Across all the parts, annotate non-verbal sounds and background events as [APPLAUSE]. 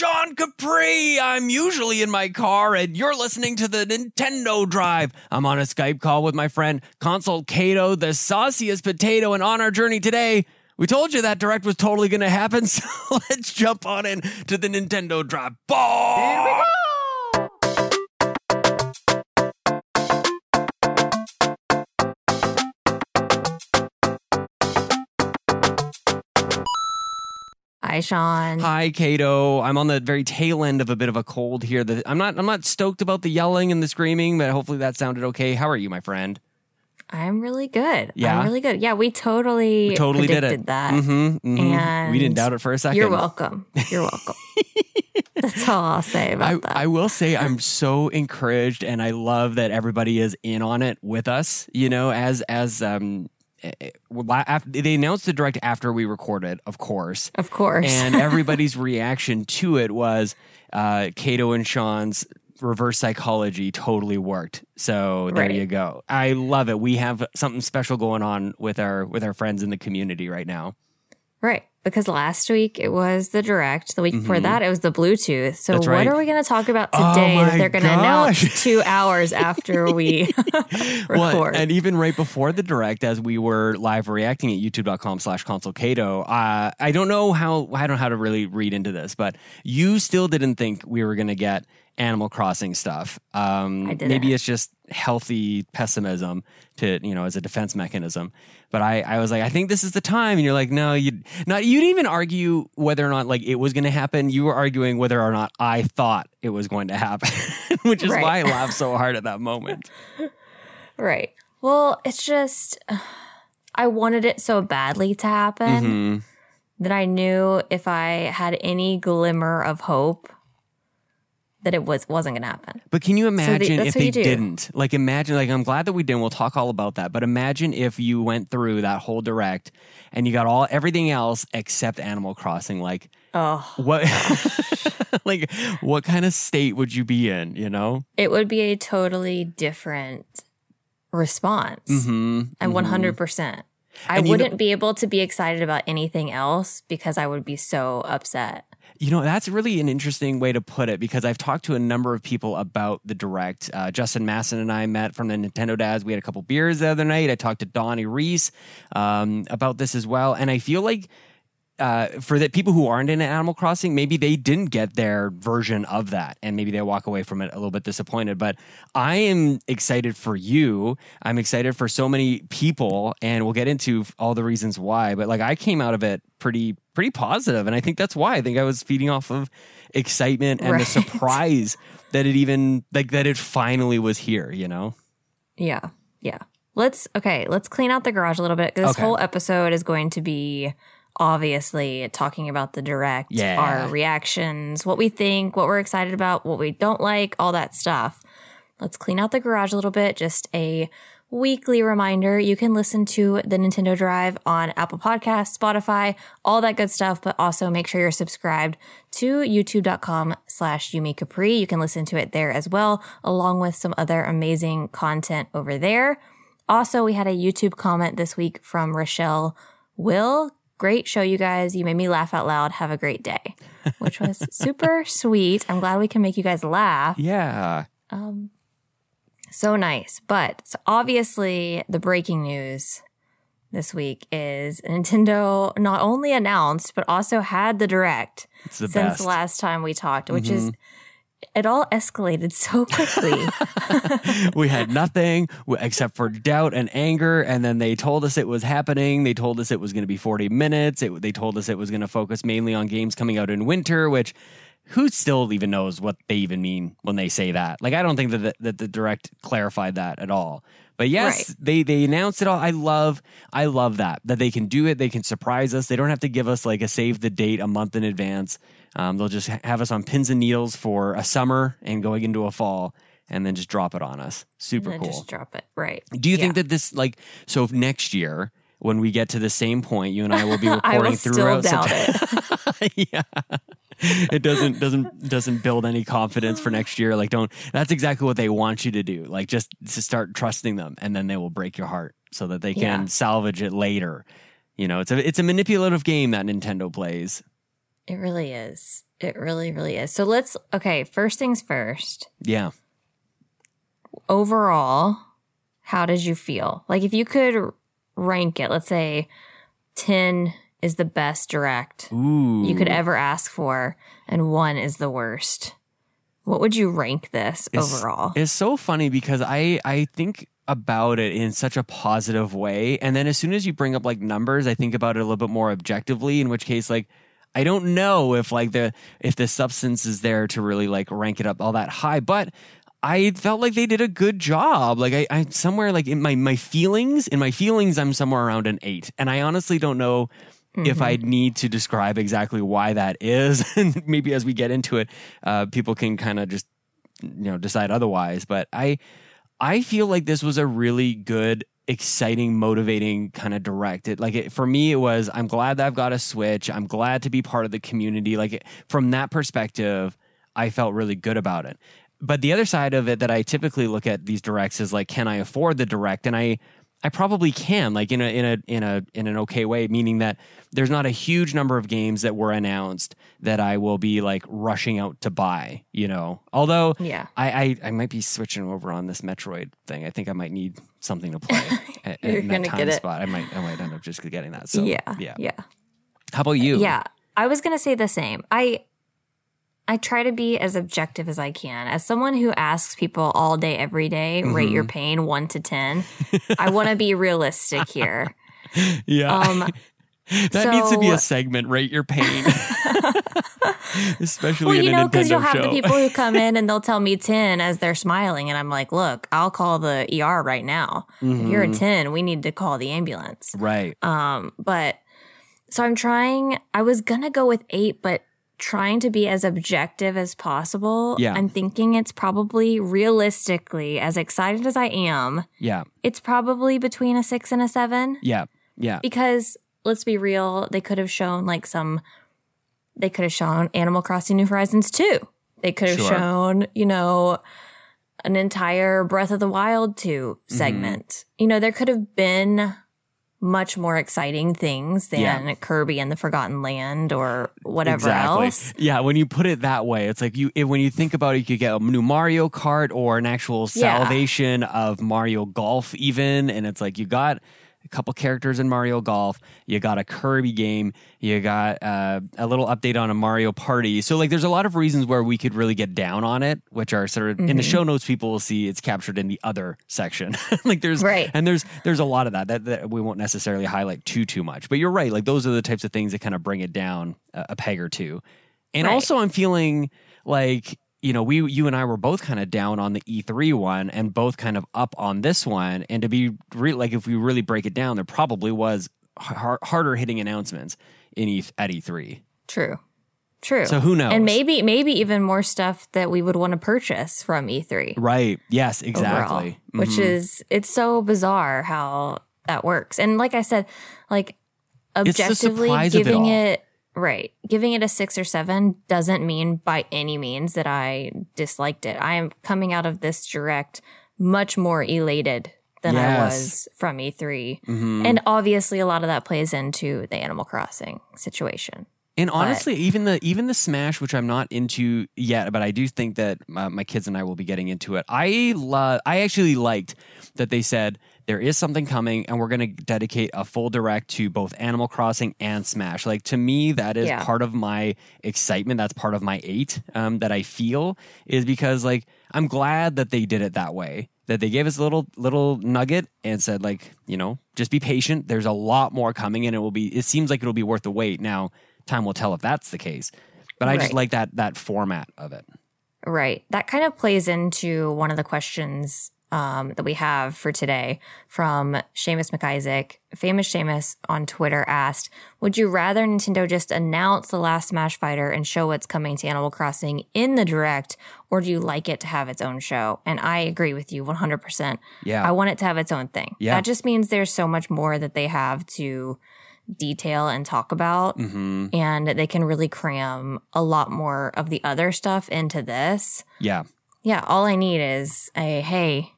Sean Capri. I'm usually in my car, and you're listening to the Nintendo Drive. I'm on a Skype call with my friend Console Cato, the sauciest potato, and on our journey today, we told you that direct was totally going to happen, [LAUGHS] so let's jump on in to the Nintendo Drive. Ball! Here we go! Hi, Sean. Hi, Cato. I'm on the very tail end of a bit of a cold here. I'm not. I'm not stoked about the yelling and the screaming, but hopefully that sounded okay. How are you, my friend? I'm really good. Yeah? I'm really good. Yeah, we totally, We totally did it. that. Mhm, mm-hmm. And we didn't doubt it for a second. You're welcome. You're welcome. [LAUGHS] That's all I'll say about I, that. I will say I'm so encouraged and I love that everybody is in on it with us. You know, as as um, well, la- af- they announced the direct after we recorded, of course, of course. and [LAUGHS] everybody's reaction to it was uh, Cato and Sean's reverse psychology totally worked. So there Right. you go. I love it. We have something special going on with our with our friends in the community right now. right. Because last week it was the direct. The week before that it was the Bluetooth. So Mm-hmm. What are we going to talk about Oh today my that they're going to announce [LAUGHS] two hours after [LAUGHS] we [LAUGHS] Well, record? and even right before the direct, as we were live reacting at youtube.com slash consulcato, uh, I don't know how I don't know how to really read into this, but you still didn't think we were gonna get Animal Crossing stuff. Um I didn't. maybe it's just healthy pessimism to, you know, as a defense mechanism. But I, I was like, I think this is the time. And you're like, no, you not you didn't even argue whether or not like it was gonna happen. You were arguing whether or not I thought it was going to happen. [LAUGHS] Which is Right. why I [LAUGHS] laughed so hard at that moment. right. Well, it's just I wanted it so badly to happen. Mhm. that I knew if I had any glimmer of hope that it was wasn't going to happen. But can you imagine that's if they didn't? Like, imagine, like, I'm glad that we didn't. We'll talk all about that. But imagine if you went through that whole direct and you got all everything else except Animal Crossing. Like, Oh, what, [LAUGHS] like, what kind of state would you be in? You know? it would be a totally different response. Mm-hmm. And 100%. I you know- wouldn't be able to be excited about anything else because I would be so upset. You know, that's really an interesting way to put it because I've talked to a number of people about the direct. Uh, Justin Masson and I met from the Nintendo Dads. We had a couple beers the other night. I talked to Donnie Reese um, about this as well. And I feel like uh, for the people who aren't in Animal Crossing, maybe they didn't get their version of that, and maybe they walk away from it a little bit disappointed. But I am excited for you. I'm excited for so many people, and we'll get into all the reasons why. But like, I came out of it pretty pretty positive, and I think that's why. I think I was feeding off of excitement and the [LAUGHS] surprise that it even like that it finally was here. You know? Yeah. Yeah. Let's okay, let's clean out the garage a little bit. This Okay. whole episode is going to be obviously talking about the direct, Yeah. our reactions, what we think, what we're excited about, what we don't like, all that stuff. Let's clean out the garage a little bit. Just a weekly reminder. You can listen to the Nintendo Drive on Apple Podcasts, Spotify, all that good stuff, but also make sure you're subscribed to youtube.com slash YouMeCapri. You can listen to it there as well, along with some other amazing content over there. Also, we had a YouTube comment this week from Rachelle Wille. Great show, you guys. You made me laugh out loud. Have a great day, which was [LAUGHS] super sweet. I'm glad we can make you guys laugh. Yeah. Um, so nice. But so obviously, the breaking news this week is Nintendo not only announced, but also had the direct the since best. last time we talked, which is it all escalated so quickly. [LAUGHS] we had nothing except for doubt and anger and then they told us it was happening. They told us it was going to be 40 minutes. It, they told us it was going to focus mainly on games coming out in winter which who still even knows what they even mean when they say that. Like i don't think that the, that the direct clarified that at all. But yes Right. they they announced it all. I love i love that that they can do it. They can surprise us. They don't have to give us like a save the date a month in advance um, they'll just ha- have us on pins and needles for a summer and going into a fall and then just drop it on us. Super cool. just drop it. Right. do you think that this like so if next year when we get to the same point you and i will be [LAUGHS] I recording still throughout doubt September- [LAUGHS] yeah. It doesn't doesn't doesn't build any confidence for next year. Like don't that's exactly what they want you to do. Like just to start trusting them and then they will break your heart so that they can Yeah. salvage it later. You know it's a it's a manipulative game that nintendo plays It really is. It really, really is. So let's, okay, first things first. Yeah. Overall, how did you feel? Like if you could rank it, let's say 10 is the best direct Ooh. you could ever ask for, and one is the worst. What would you rank this It's- overall? It's so funny because I I think about it in such a positive way, and then as soon as you bring up like numbers, I think about it a little bit more objectively. In which case, like I don't know if like the if the substance is there to really like rank it up all that high, but. I felt like they did a good job. Like I, I'm somewhere like in my my feelings, in my feelings, I'm somewhere around an eight, and I honestly don't know if I need to describe exactly why that is. [LAUGHS] And maybe as we get into it, uh, people can kind of just you know decide otherwise. But I I feel like this was a really good, exciting, motivating kind of direct. It like it, for me, it was. I'm glad that I've got a Switch. I'm glad to be part of the community. Like it, from that perspective, I felt really good about it. But the other side of it that I typically look at these directs is like, can I afford the direct? And I I probably can, like in a in a in a in an okay way, meaning that there's not a huge number of games that were announced that I will be like rushing out to buy. You know, although Yeah. I, I, I might be switching over on this Metroid thing. I think I might need something to play [LAUGHS] at, You're in that gonna time get it. spot. I might I might end up just getting that. So yeah. yeah. Yeah. How about you? Yeah. I was going to say the same. I I try to be as objective as I can. As someone who asks people all day every day, rate your pain 1 to 10, I want to be realistic here. [LAUGHS] yeah. Um that needs to be a segment. Rate your pain, [LAUGHS] especially well, in you know, because you'll have show. the people who [LAUGHS] come in and they'll tell me 10 as they're smiling. And I'm like, look, I'll call the ER right now. If you're a Mhm. 10, we need to call the ambulance. right. Um, but so I'm trying, I was going to go with eight, but trying to be as objective as possible. Yeah. I'm thinking it's probably realistically, as excited as I am, Yeah. it's probably between a six and a seven Yeah. Yeah. because let's be real, they could have shown like some, they could have shown Animal Crossing New Horizons 2. They could have Sure. shown, you know, an entire Breath of the Wild 2 Mm-hmm. segment. You know, there could have been much more exciting things than Yeah. Kirby and the Forgotten Land or whatever exactly. else. Yeah, when you put it that way, it's like you if, when you think about it, you could get a new Mario Kart or an actual Yeah. salvation of Mario Golf, even, and it's like you got a couple characters in Mario Golf, you got a Kirby game, you got uh, a little update on a Mario Party. So like, there's a lot of reasons where we could really get down on it, which are sort of in the Mhm. show notes. People will see it's captured in the other section. [LAUGHS] like there's Right. and there's there's a lot of that, that that we won't necessarily highlight too too much. But you're right. Like those are the types of things that kind of bring it down a, a peg or two. And Right. also, I'm feeling like you know we you and I were both kind of down on the E3 one and both kind of up on this one. And to be re- like if we really break it down, there probably was har- harder hitting announcements in E at E3. True. True. So who knows? and maybe maybe even more stuff that we would want to purchase from E3. right? Yes, overall, exactly. which mm-hmm. is it's so bizarre how that works. And like I said, like objectively it giving all. it, right, giving it a 6 or 7 doesn't mean by any means that I disliked it. I am coming out of this direct much more elated than I was from E3. Mhm. And obviously a lot of that plays into the Animal Crossing situation. And honestly, even the even the Smash, which I'm not into yet, but I do think that my, my kids and I will be getting into it. I love. I actually liked that they said there is something coming, and we're going to dedicate a full direct to both Animal Crossing and Smash. Like to me, that is Yeah. part of my excitement. That's part of my eight um, that I feel is because like I'm glad that they did it that way. That they gave us a little little nugget and said like you know just be patient. There's a lot more coming, and it will be. It seems like it'll be worth the wait. Now time will tell if that's the case. But I just like that that format of it. Right. That kind of plays into one of the questions um, that we have for today from Seamus McIsaac. Famous Seamus on Twitter asked, Would you rather Nintendo just announce the last Smash Fighter and show what's coming to Animal Crossing in the direct, or do you like it to have its own show? And I agree with you 100%. Yeah. I want it to have its own thing. Yeah. That just means there's so much more that they have to detail and talk about hmm and they can really cram a lot more of the other stuff into this. Yeah. Yeah, all I need is a hey,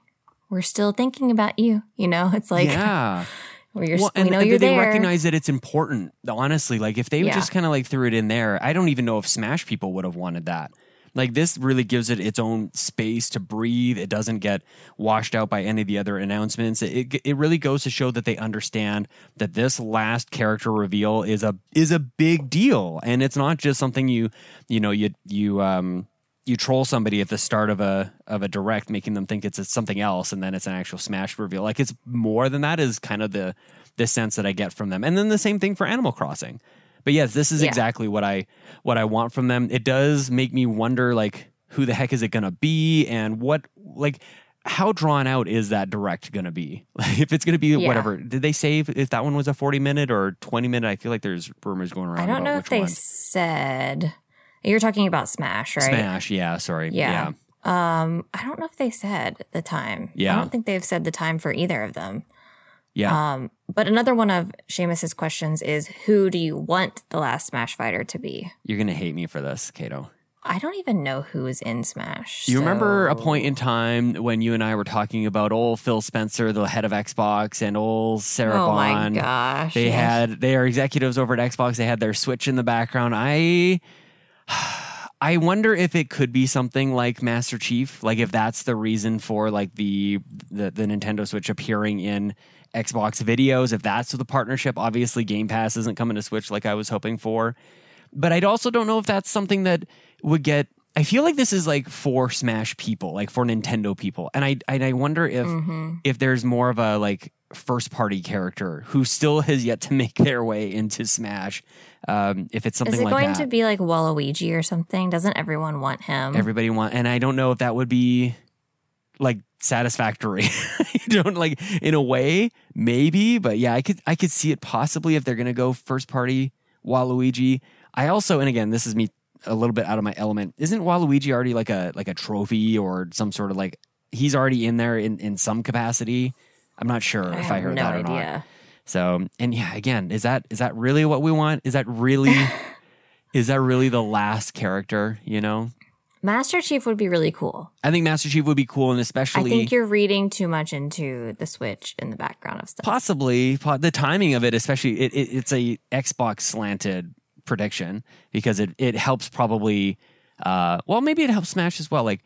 we're still thinking about you. You know, it's like yeah. [LAUGHS] Well, you're, Well, we know and you're they there. recognize that it's important. Honestly, like if they Yeah. just kind of like threw it in there, I don't even know if Smash people would have wanted that. Like this really gives it its own space to breathe. It doesn't get washed out by any of the other announcements. It it really goes to show that they understand that this last character reveal is a is a big deal, and it's not just something you you know you you um you troll somebody at the start of a of a direct, making them think it's something else, and then it's an actual Smash reveal. Like it's more than that. Is kind of the the sense that I get from them, and then the same thing for Animal Crossing. But yes, this is Yeah. exactly what I what I want from them. It does make me wonder, like, who the heck is it going to be, and what like. How drawn out is that direct going to be? Like, [LAUGHS] if it's going to be Yeah. whatever, did they say if, if that one was a forty minute or twenty minute? I feel like there's rumors going around. I don't about know which if they one. said. You're talking about Smash, right? Smash. Yeah, sorry. Yeah. Um, I don't know if they said the time. Yeah. I don't think they've said the time for either of them. yeah. Um, but another one of Seamus's questions is who do you want the last Smash fighter to be? You're gonna hate me for this, Kato. I don't even know who is in Smash. You remember a point in time when you and I were talking about old Phil Spencer, the head of Xbox, and old Sarah Oh my gosh. They yes. had they are executives over at Xbox. They had their Switch in the background. I [SIGHS] I wonder if it could be something like Master Chief, like if that's the reason for like the the, the Nintendo Switch appearing in Xbox videos. If that's the partnership, obviously Game Pass isn't coming to Switch like I was hoping for. But I also don't know if that's something that would get. I feel like this is like for Smash people, like for Nintendo people, and I and I wonder if Mhm. if there's more of a like first party character who still has yet to [LAUGHS] make their way into Smash. Um, if it's something Is it like going that, to be like Waluigi or something? Doesn't everyone want him? everybody want, and I don't know if that would be like satisfactory. [LAUGHS] you don't like in a way, maybe, but yeah, I could I could see it possibly if they're gonna go first party Waluigi. I also, and again, this is me a little bit out of my element. Isn't Waluigi already like a like a trophy or some sort of like he's already in there in in some capacity? I'm not sure I if I heard no that or not. idea. So, and yeah, again, is that is that really what we want? Is that really [LAUGHS] is that really the last character, you know? Master Chief would be really cool. I think Master Chief would be cool and especially I think you're reading too much into the Switch in the background of stuff. possibly po- the timing of it especially it, it, it's a Xbox slanted prediction because it it helps probably uh well maybe it helps Smash as well like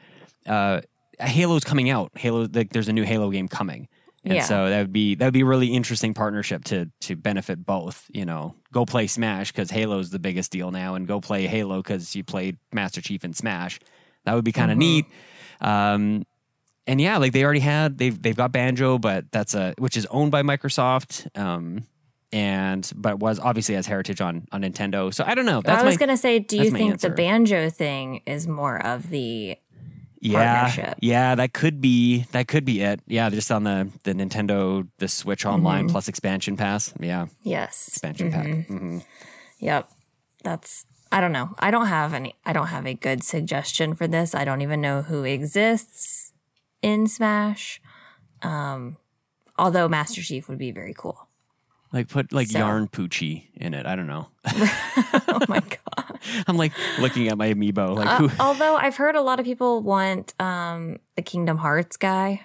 uh Halo's coming out. Halo like there's a new Halo game coming. And Yeah. so that would be that would be a really interesting partnership to to benefit both. You know, go play Smash because Halo's the biggest deal now, and go play Halo because you played Master Chief in Smash. That would be kind of Mhm. neat. Um, and yeah, like they already had they've they've got Banjo, but that's a which is owned by Microsoft. Um, and but was obviously has heritage on on Nintendo. So I don't know. That's I was my, gonna say, do you think answer. the banjo thing is more of the yeah, partnership. yeah, that could be that could be it. Yeah, just on the the Nintendo the Switch Online Mhm. plus expansion pass. Yeah, yes expansion pack. Mm-hmm. Yep. That's I don't know. I don't have any I don't have a good suggestion for this. I don't even know who exists in Smash. Um although Master Chief would be very cool. Like put like So- Yarn Poochy in it. I don't know. [LAUGHS] oh my god. [LAUGHS] I'm like looking at my amiibo. Like Uh, who? [LAUGHS] although I've heard a lot of people want um the Kingdom Hearts guy.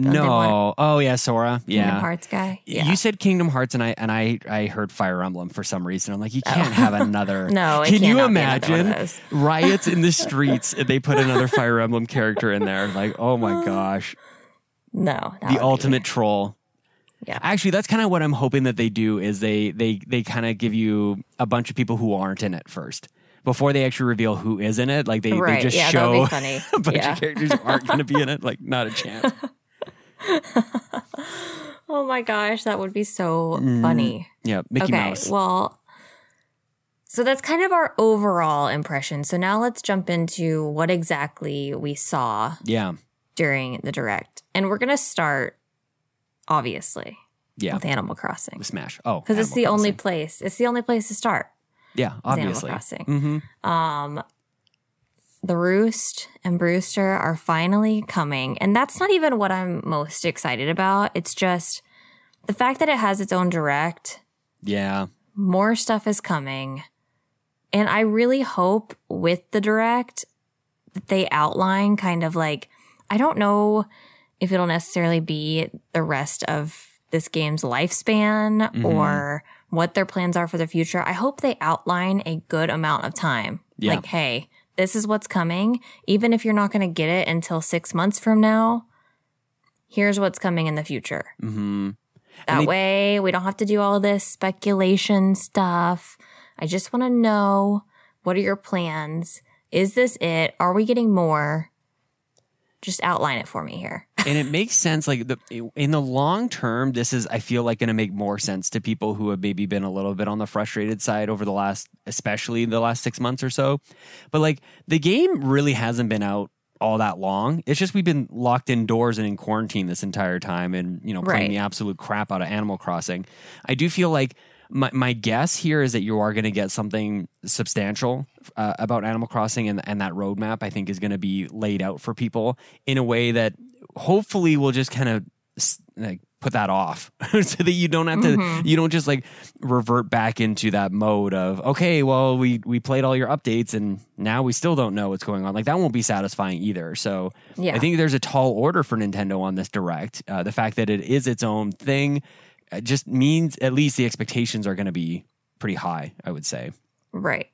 don't No. Oh yeah, Sora. Kingdom Yeah. Hearts guy. Yeah. You said Kingdom Hearts, and I and I I heard Fire Emblem for some reason. I'm like, you can't have another. Oh. no, Can you cannot be another one of imagine riots in the streets? and they put another Fire Emblem character in there. Like, oh my [GASPS] gosh, No. the be- ultimate troll. Yeah. Actually, that's kind of what I'm hoping that they do. Is they they they kind of give you a bunch of people who aren't in it first before they actually reveal who is in it. Like they, right. they just yeah, show [LAUGHS] a bunch yeah. of characters who aren't going to be in it. Like, not a chance. [LAUGHS] Oh my gosh, that would be so Mm. funny. Yeah, Mickey okay, Mouse. well, so that's kind of our overall impression. So now let's jump into what exactly we saw yeah, during the direct. And we're going to start, obviously, yeah. with Animal Crossing. Smash. Oh, Because it's the only place, it's the only place to start. Yeah, obviously. Animal. Crossing. hmm Um, the Roost and Brewster are finally coming. And that's not even what I'm most excited about. It's just the fact that it has its own direct Yeah. more stuff is coming. And I really hope with the direct that they outline kind of like, I don't know if it'll necessarily be the rest of this game's lifespan Mm-hmm. or what their plans are for the future. I hope they outline a good amount of time. Yeah. Like, hey, this is what's coming. Even if you're not going to get it until six months from now, here's what's coming in the future. hmm That they- way, we don't have to do all this speculation stuff. I just want to know what are your plans? Is this it? Are we getting more? Just outline it for me here. And it makes sense like the in the long term this is i feel like going to make more sense to people who have maybe been a little bit on the frustrated side over the last especially the last six months or so. But like the game really hasn't been out all that long. It's just we've been locked indoors and in quarantine this entire time and you know playing Right. the absolute crap out of animal crossing. I do feel like my, my guess here is that you are going to get something substantial uh, about Animal Crossing, and, and that roadmap I think is going to be laid out for people in a way that hopefully we'll just kind of like put that off [LAUGHS] so that you don't have to you don't just like revert back into that mode of okay well we we played all your updates and now we still don't know what's going on. Like that won't be satisfying either. So Yeah. i think there's a tall order for nintendo on this direct. Uh, the fact that it is its own thing uh, just means at least the expectations are going to be pretty high i would say. Right.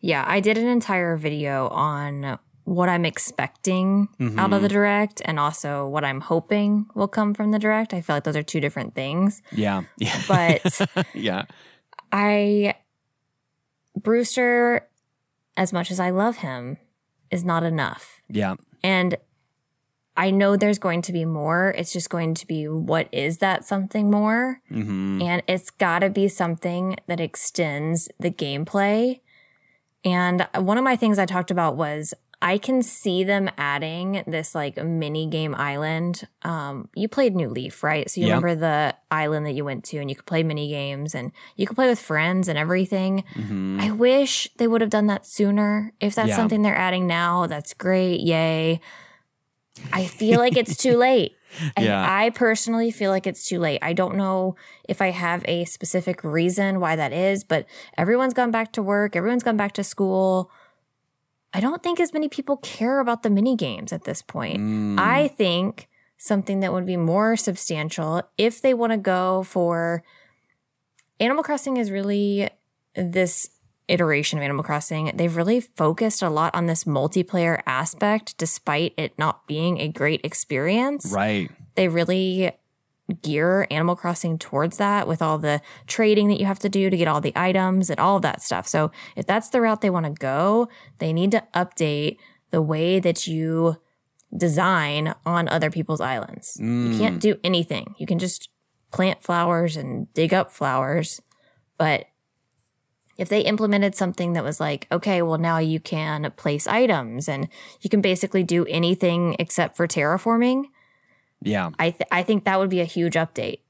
Yeah, I did an entire video on what I'm expecting out of the direct and also what I'm hoping will come from the direct. I feel like those are two different things. yeah [LAUGHS] yeah But [LAUGHS] yeah I, Brewster, as much as I love him, is not enough. yeah And I know there's going to be more. It's just going to be what is that something more? hmm And it's got to be something that extends the gameplay. And one of my things I talked about was I can see them adding this like mini game island. Um, you played New Leaf, right? So you Yeah. remember the island that you went to and you could play mini games and you could play with friends and everything. hmm I wish they would have done that sooner. If that's Yeah. something they're adding now, that's great. Yay. I feel like it's too [LAUGHS] late. Yeah. I, personally feel like it's too late. I don't know if I have a specific reason why that is, but everyone's gone back to work, everyone's gone back to school. I don't think as many people care about the mini games at this point. Mm. I think something that would be more substantial if they want to go for Animal Crossing is really this iteration of Animal Crossing. They've really focused a lot on this multiplayer aspect despite it not being a great experience. right They really gear Animal Crossing towards that with all the trading that you have to do to get all the items and all of that stuff. So if that's the route they want to go, they need to update the way that you design on other people's islands. You mm. can't do anything. You can just plant flowers and dig up flowers. But if they implemented something that was like, okay, well, now you can place items and you can basically do anything except for terraforming, yeah I, th- I think that would be a huge update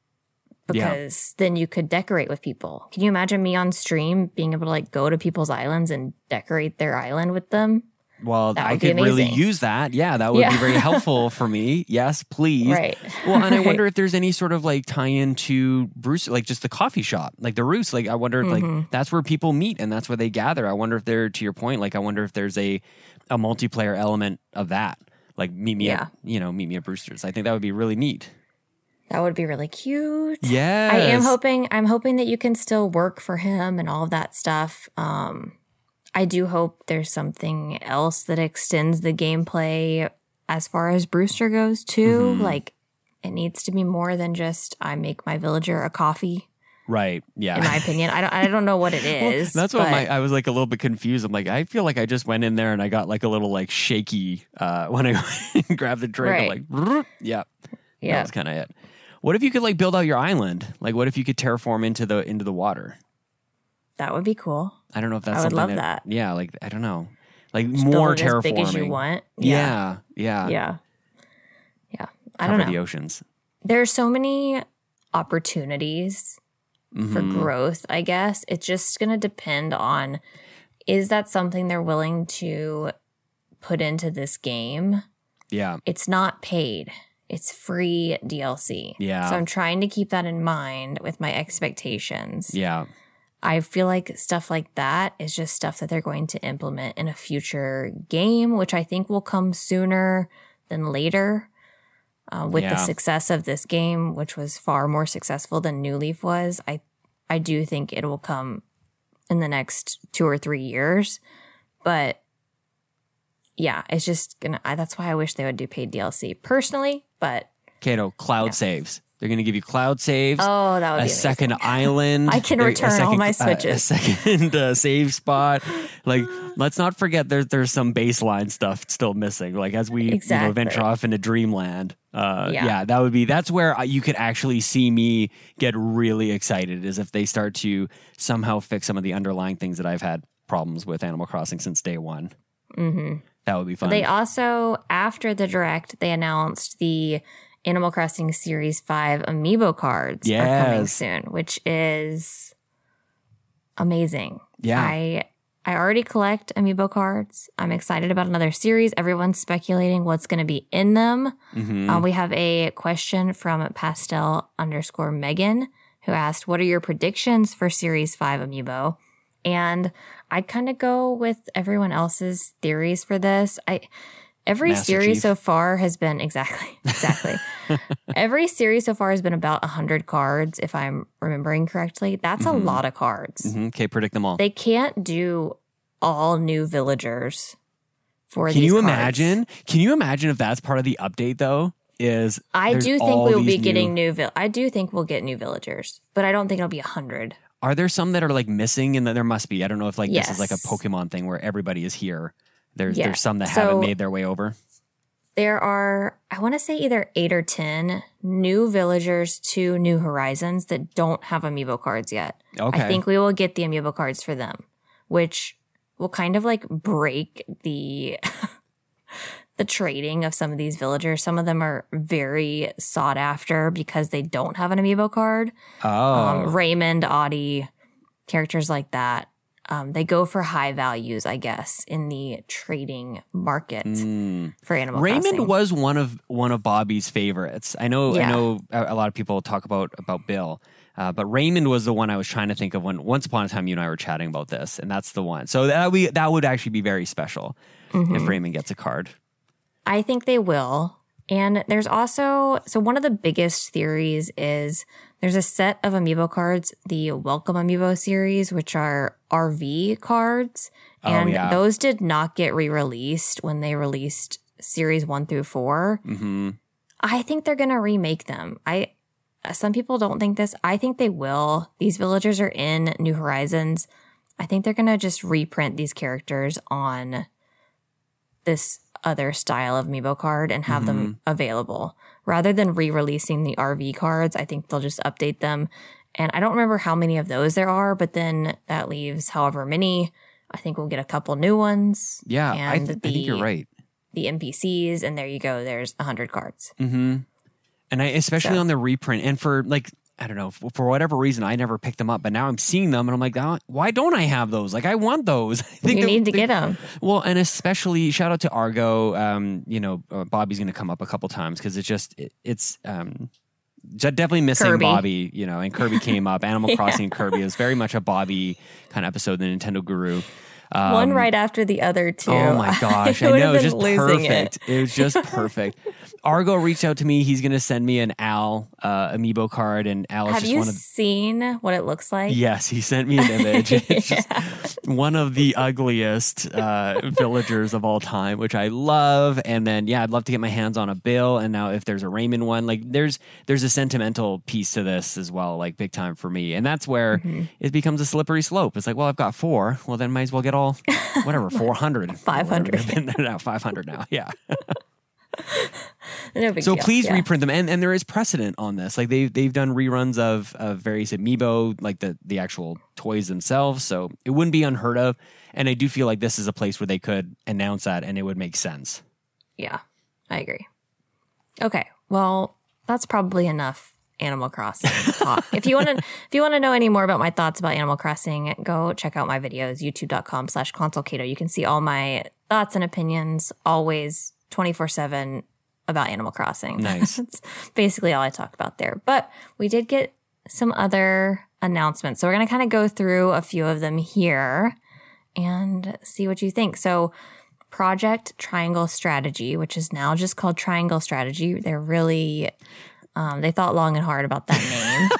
Yeah. because then you could decorate with people. Can you imagine me on stream being able to like go to people's islands and decorate their island with them? Well, I could really use that. Yeah, that would Yeah. be very [LAUGHS] helpful for me. Yes, please. Right. Well, and I [LAUGHS] Right. wonder if there's any sort of like tie in to Bruce, like just the coffee shop, like the Roost. Like, I wonder if Mm-hmm. like that's where people meet and that's where they gather. I wonder if there, to your point, like I wonder if there's a a multiplayer element of that. Like meet me Yeah. at you know meet me at Brewster's. I think that would be really neat. That would be really cute. Yeah, I am hoping I'm hoping that you can still work for him and all of that stuff. Um I do hope there's something else that extends the gameplay as far as Brewster goes too. Mm-hmm. Like it needs to be more than just I make my villager a coffee. Right. Yeah. In my [LAUGHS] opinion, I don't I don't know what it is. Well, that's what but- my I was like a little bit confused. I'm like, I feel like I just went in there and I got like a little like shaky uh [LAUGHS] when I [LAUGHS] grabbed the drink. I'm like, yeah, that yeah. was kind of it. What if you could like build out your island? Like, what if you could terraform into the into the water? That would be cool. I don't know if that's I would something love that. Yeah, like I don't know, like Just more terraforming. as big as you want. Yeah, yeah, Yeah. Yeah. I Cover don't know. the oceans. There are so many opportunities for Mhm. growth, I guess. It's just going to depend on is that something they're willing to put into this game? Yeah, It's not paid. It's free DLC. Yeah. So I'm trying to keep that in mind with my expectations. yeah, I feel like stuff like that is just stuff that they're going to implement in a future game, which I think will come sooner than later. Uh, with Yeah. the success of this game, which was far more successful than New Leaf was, I I do think it will come in the next two or three years. But yeah, it's just gonna. I, that's why I wish they would do paid DLC personally. But Kato, cloud saves. They're going to give you cloud saves. oh, that would a be second island. I can return all second- my uh, a second [LAUGHS] uh, save spot. [GASPS] Like, let's not forget there's there's some baseline stuff still missing. Like as we you know, venture off into dreamland. Uh, yeah. Yeah. that would be that's where you could actually see me get really excited is if they start to somehow fix some of the underlying things that I've had problems with Animal Crossing since day one. hmm That would be fun. They also, after the direct, they announced the Animal Crossing Series 5 amiibo cards are coming soon, which is amazing. yeah, I I already collect amiibo cards. I'm excited about another series. Everyone's speculating what's going to be in them. Mhm. Uh, we have a question from pastel underscore meghan who asked, What are your predictions for Series 5 Amiibo? And I'd kind of go with everyone else's theories for this. I every Master series Chief. so far has been exactly [LAUGHS] exactly. [LAUGHS] every series so far has been about 100 cards if I'm remembering correctly. That's Mhm. a lot of cards. Mm-hmm. Okay, predict them all. They can't do all new villagers for Can you cards. imagine? Can you imagine if that's part of the update though? Is I do think we will be getting new. vil- I do think we'll get new villagers, but I don't think it'll be a hundred. Are there some that are like missing? And there must be. I don't know if like this is like a Pokemon thing where everybody is here. There's Yeah. there's some that So- haven't made their way over. There are, I want to say either eight or ten new villagers to New Horizons that don't have amiibo cards yet. Okay. I think we will get the amiibo cards for them, which will kind of like break the [LAUGHS] the trading of some of these villagers. Some of them are very sought after because they don't have an amiibo card. oh. um, Raymond, Audie, characters like that. Um, they go for high values, I guess, in the trading market Mm. for Animal Raymond Crossing. was one of one of Bobby's favorites. I know. I know a, a lot of people talk about about Bill, uh, but Raymond was the one I was trying to think of when once upon a time you and I were chatting about this, and that's the one. So that we that would actually be very special Mhm. if Raymond gets a card. I think they will. And there's also so one of the biggest theories is there's a set of amiibo cards, the Welcome Amiibo series, which are RV cards, Oh, and yeah. those did not get re-released when they released series 1 through 4. hmm I think they're going to remake them. I some people don't think this. I think they will. These villagers are in New Horizons. I think they're going to just reprint these characters on this other style of amiibo card and have them available rather than re-releasing the RV cards. I think they'll just update them. And I don't remember how many of those there are, but then that leaves however many. I think we'll get a couple new ones. Yeah, I, th- I think you're right. The NPCs, and there you go. There's a hundred cards. hmm And I, especially So- on the reprint, and for like, I don't know, for, whatever reason, I never picked them up, but now I'm seeing them, and I'm like, "Oh, why don't I have those? Like, I want those. [LAUGHS] I think You need to they- get them. Well, and especially shout out to Argo. Um, you know, uh, Bobby's going to come up a couple times because it's just it, it's um, definitely missing Kirby. Bobby. You know, and Kirby came up. Animal [LAUGHS] Crossing and Kirby is very much a Bobby kind of episode. The Nintendo Guru. Um, One right after the other too. Oh my [LAUGHS] gosh, I, would know. It's been just perfect. It. was just [LAUGHS] perfect. Argo reached out to me. He's going to send me an Al uh, amiibo card, and Al is Have just you one of. seen what it looks like? Yes, he sent me an image. [LAUGHS] It's just one of the ugliest uh, villagers of all time, which I love. And then, yeah, I'd love to get my hands on a Bill. And now, if there's a Raymond one, like there's there's a sentimental piece to this as well, like big time for me. And that's where Mm-hmm. it becomes a slippery slope. It's like, well, I've got four. Well, then might as well get all [LAUGHS] whatever four hundred, [LAUGHS] 500. now five hundred now. Yeah. [LAUGHS] No So deal. please Yeah. reprint them, and, and there is precedent on this. Like they've they've done reruns of of various amiibo, like the the actual toys themselves. So it wouldn't be unheard of. And I do feel like this is a place where they could announce that, and it would make sense. Yeah, I agree. Okay, well, that's probably enough Animal Crossing talk. if you want to, [LAUGHS] if you want to know any more about my thoughts about Animal Crossing, go check out my videos, youtube.com slash consulcato. You can see all my thoughts and opinions always 24 seven about Animal Crossing. [LAUGHS] Nice. That's basically all I talked about there. But we did get some other announcements. So we're going to kind of go through a few of them here and see what you think. So Project Triangle Strategy, which is now just called Triangle Strategy. They're really, um, they thought long and hard about that name.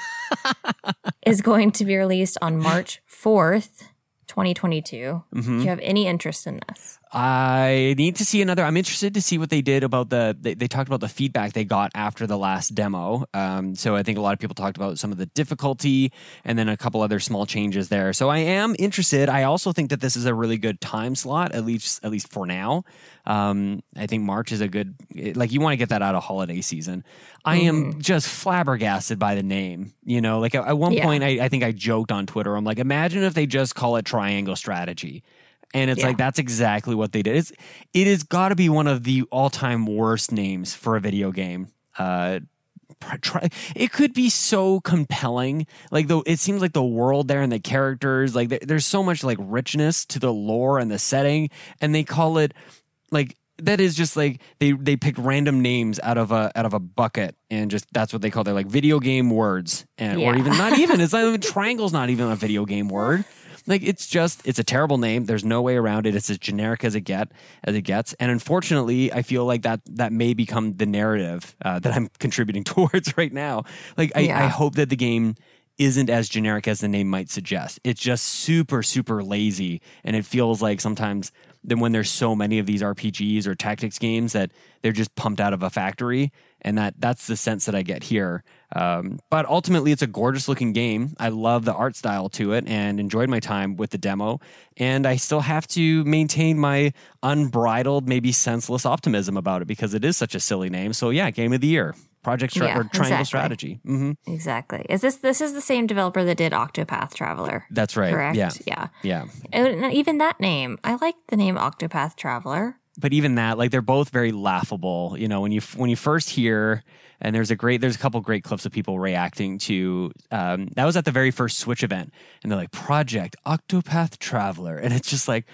[LAUGHS] is going to be released on March 4th, 2022. Do you have any interest in this? I need to see another. I'm interested to see what they did about the. They, they talked about the feedback they got after the last demo. Um, so I think a lot of people talked about some of the difficulty and then a couple other small changes there. So I am interested. I also think that this is a really good time slot, at least at least for now. Um, I think March is a good. Like you want to get that out of holiday season. I am just flabbergasted by the name. You know, like at, at one Yeah. point, I, I think I joked on Twitter. I'm like, imagine if they just call it Triangle Strategy and it's Yeah. like that's exactly what they did. It's it has got to be one of the all time worst names for a video game. Uh, try, it could be so compelling. Like though, it seems like the world there and the characters, like there, there's so much like richness to the lore and the setting, and they call it like that is just like they they picked random names out of a out of a bucket and just that's what they call their like video game words and or even not even it's not even [LAUGHS] triangle's not even a video game word like it's just it's a terrible name. There's no way around it. It's as generic as it get as it gets. And unfortunately i feel like that that may become the narrative uh, that i'm [LAUGHS] contributing [LAUGHS] towards right now. Like I, I hope that the game isn't as generic as the name might suggest. It's just super super lazy. And it feels like sometimes then when there's so many of these rpgs or tactics games that they're just pumped out of a factory and that that's the sense that i get here um, but ultimately it's a gorgeous looking game i love the art style to it and enjoyed my time with the demo and i still have to maintain my unbridled maybe senseless optimism about it because it is such a silly name so yeah game of the year project Stra- Yeah, or triangle exactly. strategy hmm Exactly. Is this this is the same developer that did Octopath Traveler? that's right Correct. yeah Yeah. yeah And even that name, I like the name Octopath Traveler. But even that like they're both very laughable you know when you when you first hear and there's a great there's a couple great clips of people reacting to um, that was at the very first switch event and they're like project octopath traveler and it's just like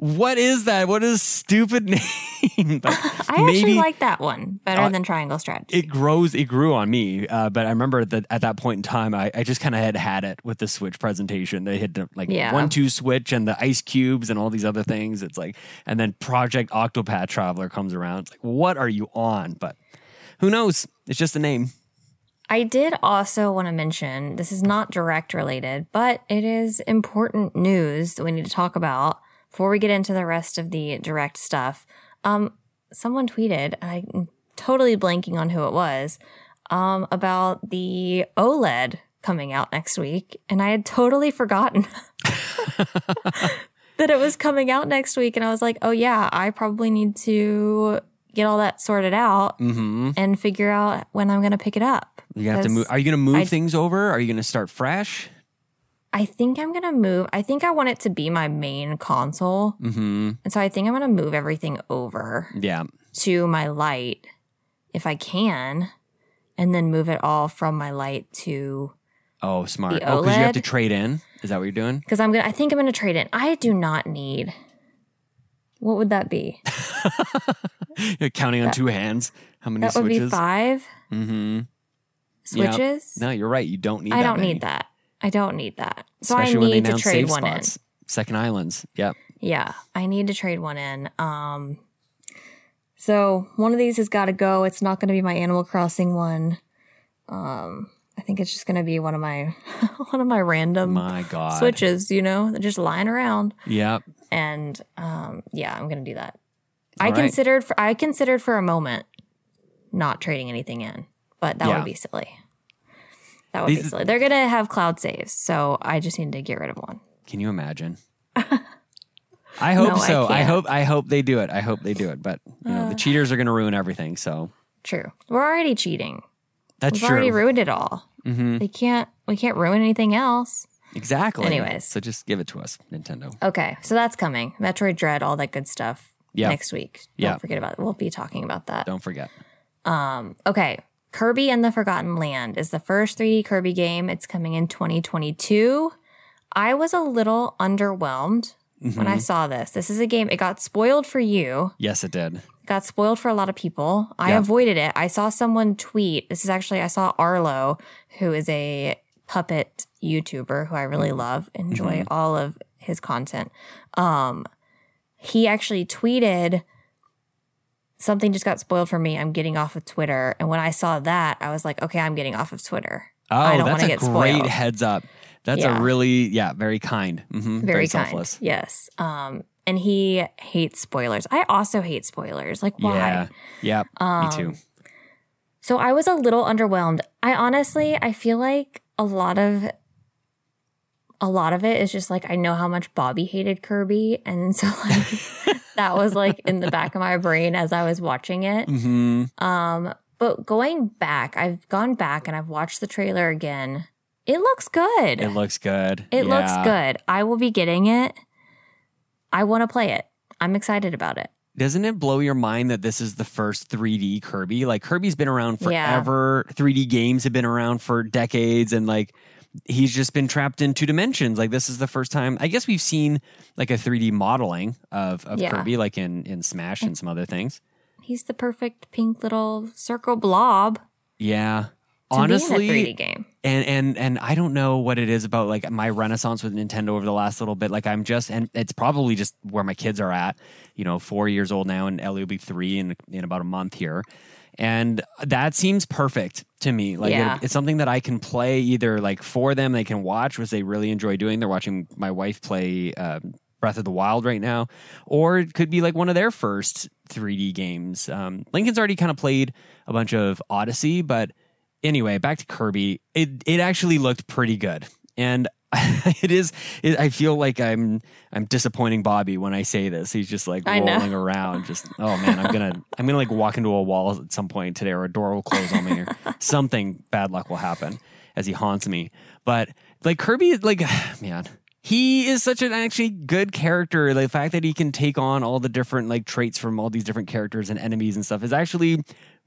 what is that? What is stupid [LAUGHS] name. [LAUGHS] I actually like that one better Uh, than Triangle Strategy. it grows it grew on me uh, but i remember that at that point in time i, I just kind of had had it with the switch presentation. They had to, like Yeah. one two switch and the ice cubes and all these other things. It's like and then project octopath traveler comes around. It's like what are you on? But who knows? It's just a name. I did also want to mention this is not direct related, but it is important news that we need to talk about before we get into the rest of the direct stuff. Um, someone tweeted, I'm totally blanking on who it was, um, about the OLED coming out next week, and I had totally forgotten [LAUGHS] that it was coming out next week, and I was like, oh yeah, I probably need to get all that sorted out mm-hmm and figure out when I'm going to pick it up. you have to move are you gonna move I- things over are you gonna start fresh I think I'm going to move. I think I want it to be my main console. mm-hmm And so I think I'm going to move everything over yeah to my light if I can, and then move it all from my light to oh smart The oh because you have to trade in is that what you're doing because I'm to, I think I'm going to trade in. I do not need, what would that be? [LAUGHS] you're counting on two hands how many That would be five mm-hmm Yep. switches. no you're right you don't need I that don't many. need that. I don't need that. So especially I need to trade one in. Second Islands. Yep. Yeah, I need to trade one in. Um, so one of these has got to go. It's not going to be my Animal Crossing one. Um, I think it's just going to be one of my [LAUGHS] one of my random My God. switches. You know, they're just lying around. Yep. And um, yeah, I'm going to do that. I All right. considered for I considered for a moment not trading anything in, but that Yeah. would be silly. That would be These- silly. They're going to have cloud saves, so I just need to get rid of one. Can you imagine? [LAUGHS] I hope No, so. I, can't. hope I hope they do it. I hope they do it. But you know, the cheaters are going to ruin everything. So True. We're already cheating. that's We've true. already ruined it all. hmm They can't. We can't ruin anything else. Exactly. Anyways. so just give it to us, Nintendo. Okay, so that's coming. Metroid Dread, all that good stuff. Yeah. Next week. Don't Yeah. forget about it. We'll be talking about that. Don't forget. Um. Okay. Kirby and the Forgotten Land is the first 3D Kirby game. It's coming in 2022. I was a little underwhelmed when I Mhm. saw this. This is a game. It got spoiled for you. Yes, it did. got spoiled for a lot of people. I Yeah. avoided it. I saw someone tweet. This is actually I saw Arlo, who is a puppet YouTuber who I really love, enjoy all of his content. Um he actually tweeted something just got spoiled for me. I'm getting off of Twitter. And when I saw that, I was like, okay, I'm getting off of Twitter. I Oh, don't that's a get great spoiled. heads up. That's Yeah. a really yeah, very kind. hmm Very, kind. selfless. Yes. Um, and he hates spoilers. I also hate spoilers. Like, why? Yeah. Yeah. Um, me too. So I was a little underwhelmed. I honestly, I feel like a lot of a lot of it is just like I know how much Bobby hated Kirby, and so like [LAUGHS] that was like in the back of my brain as I was watching it. hmm Um, but going back, I've gone back and I've watched the trailer again. It looks good. It looks good. It looks good. I will be getting it. I want to play it. I'm excited about it. Doesn't it blow your mind that this is the first 3D Kirby? Like Kirby's been around Yeah. forever. 3D games have been around for decades and like he's just been trapped in two dimensions. Like this is the first time I guess we've seen like a 3D modeling of, of Yeah. Kirby like in in Smash and some other things. He's the perfect pink little circle blob Yeah. Honestly, be in a 3D game. and and and I don't know what it is about like my renaissance with Nintendo over the last little bit. Like I'm just, and it's probably just where my kids are at. You know, four years old now, and Ellie will be three in in about a month here, and that seems perfect to me. Like Yeah. it- it's something that I can play either like for them, they can watch, which they really enjoy doing. They're watching my wife play. Um, Breath of the Wild right now, or it could be like one of their first 3D games. Um, Lincoln's already kind of played a bunch of Odyssey, but anyway, back to Kirby. It it actually looked pretty good, and [LAUGHS] it is. It, I feel like I'm I'm disappointing Bobby when I say this. He's just like I know. rolling around, just oh man, I'm gonna I'm gonna like walk into a wall at some point today, or a door will close on me, or [LAUGHS] something bad luck will happen as he haunts me. But like Kirby, like [SIGHS] man. He is such an actually good character. The fact that he can take on all the different like traits from all these different characters and enemies and stuff is actually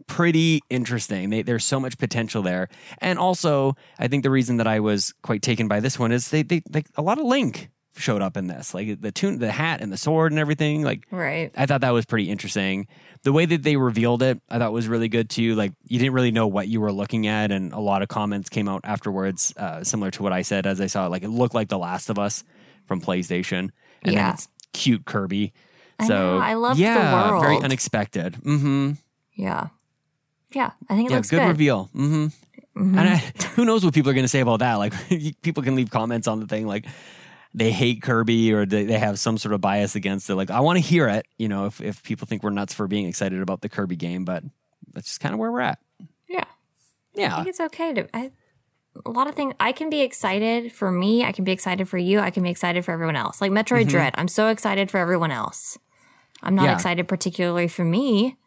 pretty interesting. They, there's so much potential there, and also I think the reason that I was quite taken by this one is they they like a lot of Link showed up in this, like the tune, the hat, and the sword and everything. Like Right. I thought that was pretty interesting. The way that they revealed it, I thought was really good too. Like you didn't really know what you were looking at, and a lot of comments came out afterwards, uh, similar to what I said as I saw it. Like it looked like The Last of Us from PlayStation, and Yeah. then it's cute Kirby. I So know, I loved the yeah, very unexpected. Mm-hmm. Yeah. Yeah. I think it Yeah, looks good, good. reveal. Mm-hmm. Mhm. And I, [LAUGHS] who knows what people are going to say about that? Like, [LAUGHS] people can leave comments on the thing like they hate Kirby or they, they have some sort of bias against it. Like, I want to hear it, you know, if, if people think we're nuts for being excited about the Kirby game, but that's just kind of where we're at. yeah. Yeah. I think it's okay to. I, a lot of things. I can be excited for me. I can be excited for you. I can be excited for everyone else. Like Metroid Dread. I'm so excited for everyone else. I'm not Mm-hmm. Yeah. excited particularly for me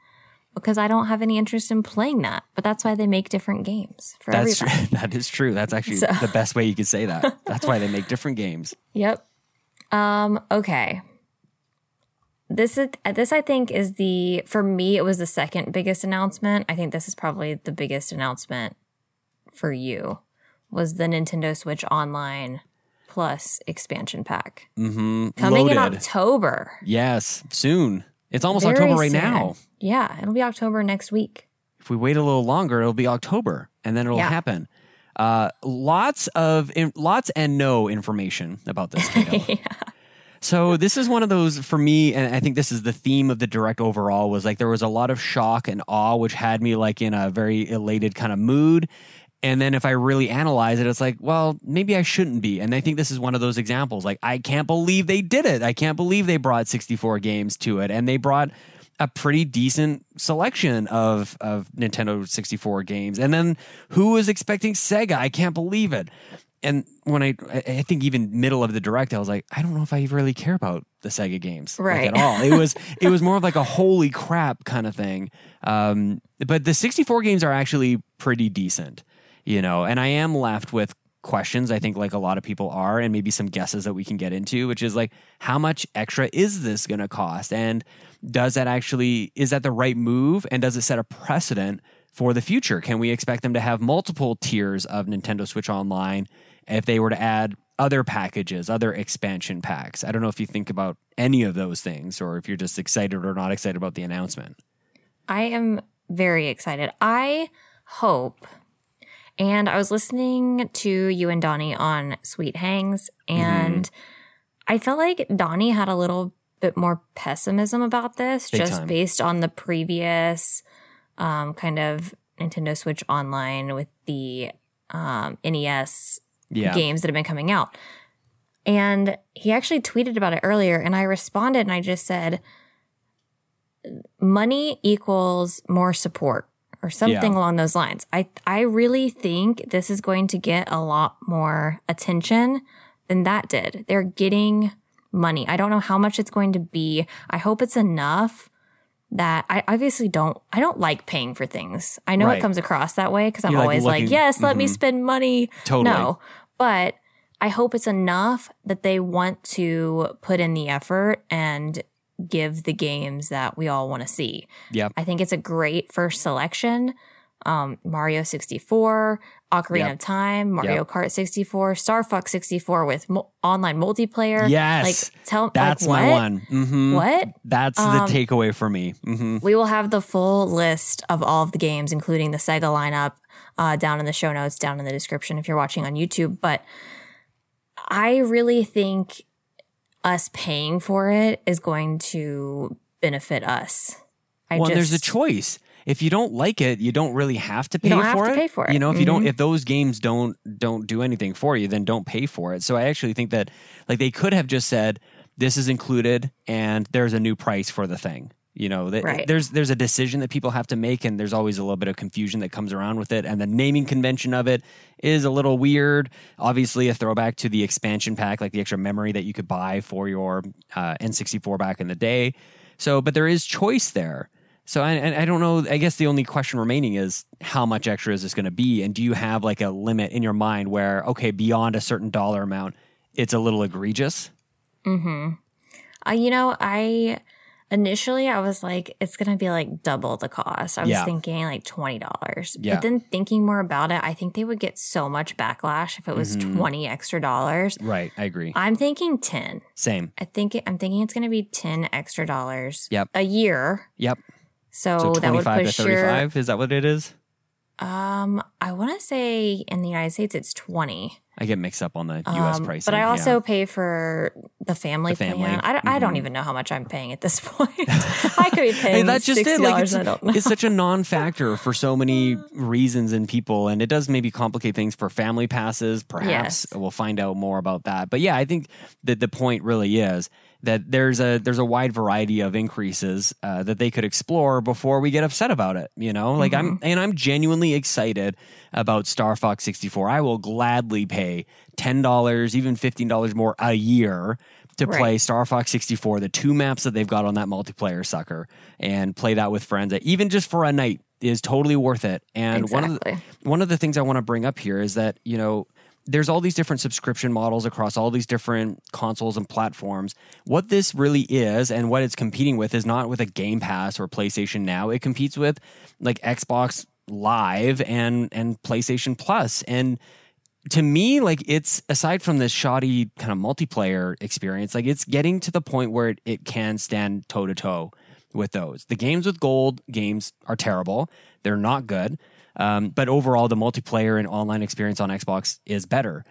because I don't have any interest in playing that. But that's why they make different games for That's everybody. true. [LAUGHS] That is true. That's actually So- the best way you could say that. [LAUGHS] That's why they make different games. Yep. Um, okay. This is this I think is the for me it was the second biggest announcement. I think this is probably the biggest announcement for you was the Nintendo Switch Online Plus expansion pack Mm-hmm. coming in October. yes, soon. It's almost Very October right soon. now. Yeah, it'll be October next week. if we wait a little longer, it'll be October, and then it'll Yeah. happen. Uh, lots of in, lots and no information about this. [LAUGHS] Cato. So this is one of those for me, and I think this is the theme of the direct overall was like there was a lot of shock and awe, which had me like in a very elated kind of mood. And then if I really analyze it, it's like, well, maybe I shouldn't be. And I think this is one of those examples. Like, I can't believe they did it. I can't believe they brought 64 games to it. And they brought a pretty decent selection of, of Nintendo 64 games. And then who was expecting Sega? I can't believe it. And when I, I think even middle of the direct, I was like, I don't know if I really care about the Sega games like, at all. It was, it was more of like a holy crap kind of thing. Um, but the 64 games are actually pretty decent, you know, and I am left with questions. I think like a lot of people are, and maybe some guesses that we can get into, which is like, how much extra is this going to cost? And does that actually, is that the right move? And does it set a precedent for the future? Can we expect them to have multiple tiers of Nintendo Switch Online if they were to add other packages, other expansion packs? I don't know if you think about any of those things or if you're just excited or not excited about the announcement. I am very excited. I hope. And I was listening to you and Donnie on Sweet Hangs, and I felt like Donnie had a little bit more pessimism about this, Big just time. based on the previous um, kind of Nintendo Switch Online with the um, NES Yeah. games that have been coming out. And he actually tweeted about it earlier, and I responded and I just said, money equals more support or something Yeah. along those lines. I, I really think this is going to get a lot more attention than that did. They're getting money. I don't know how much it's going to be. I hope it's enough that I obviously don't I don't like paying for things. I know Right. it comes across that way because I'm You're, like, always like, looking- yes, let me Mhm. spend money. Totally. No. But I hope it's enough that they want to put in the effort and give the games that we all want to see. Yep. I think it's a great first selection. Um, Mario 64, Ocarina Yep. of Time, Mario Yep. Kart 64, Star Fox 64 with mo- online multiplayer. Yes. Like, tell That's like, my one. hmm What? That's Um, the takeaway for me. hmm We will have the full list of all of the games, including the Sega lineup, uh, down in the show notes, down in the description if you're watching on YouTube. But I really think us paying for it is going to benefit us. I well, just, there's a choice. If you don't like it, you don't really have to pay don't have for to it. pay for it. You know, if you don't, Mhm. if those games don't don't do anything for you, then don't pay for it. So I actually think that like they could have just said this is included and there's a new price for the thing. You know, that Right. there's there's a decision that people have to make, and there's always a little bit of confusion that comes around with it. And the naming convention of it is a little weird. Obviously, a throwback to the expansion pack, like the extra memory that you could buy for your uh, N64 back in the day. So, but there is choice there. So, I, and I don't know. I guess the only question remaining is how much extra is this going to be, and do you have like a limit in your mind where okay, beyond a certain dollar amount, it's a little egregious? Mm-hmm. Uh, you know, I initially I was like, it's gonna be like double the cost. I was Yeah. thinking like twenty dollars. Yeah. But then thinking more about it, I think they would get so much backlash if it was Mhm. twenty extra dollars. Right, I agree. I'm thinking ten. Same. I think it, I'm thinking it's gonna be ten extra dollars. Yep. A year. Yep. So, So that would twenty-five to push your thirty-five. Is that what it is? um I wanna say in the United States it's twenty. I get mixed up on the U.S. Um, pricing. But I yeah. also pay for the family, The family. plan. I don't, I don't Mhm. even know how much I'm paying at this [LAUGHS] point. [LAUGHS] I could be Hey, paying that's just it. Like it's, I don't know. it's such a non-factor for so many [LAUGHS] reasons and people, and it does maybe complicate things for family passes. Perhaps Yes. we'll find out more about that. But yeah, I think that the point really is that there's a there's a wide variety of increases uh, that they could explore before we get upset about it. You know, like I'm Mm-hmm. and I'm genuinely excited about Star Fox 64. I will gladly pay ten dollars, even fifteen dollars more a year to Right. play Star Fox 64, the two maps that they've got on that multiplayer sucker, and play that with friends. Even just for a night is totally worth it. And one of the, one of the things I want to bring up here is that you know there's all these different subscription models across all these different consoles and platforms. What this really is and what it's competing with is not with a Game Pass or PlayStation Now. It competes with like Xbox Live and and PlayStation Plus and to me, like it's aside from this shoddy kind of multiplayer experience, like it's getting to the point where it, it can stand toe to toe with those. The games with gold games are terrible; they're not good. Um, but overall, the multiplayer and online experience on Xbox is better.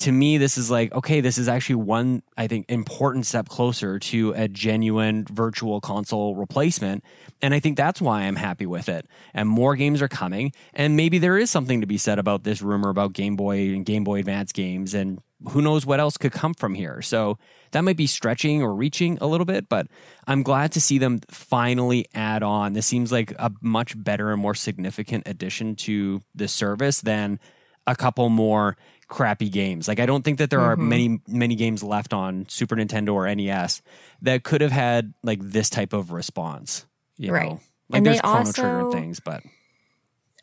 To me, this is like okay, this is actually one I think important step closer to a genuine virtual console replacement, and I think that's why I'm happy with it. And more games are coming, and maybe there is something to be said about this rumor about Game Boy and Game Boy Advance games, and who knows what else could come from here. So that might be stretching or reaching a little bit, but I'm glad to see them finally add on. This seems like a much better and more significant addition to the service than a couple more crappy games. Like I don't think that there are Mhm. many many games left on Super Nintendo or NES that could have had like this type of response. You Right. know? Like And there's Chrono Trigger and things, but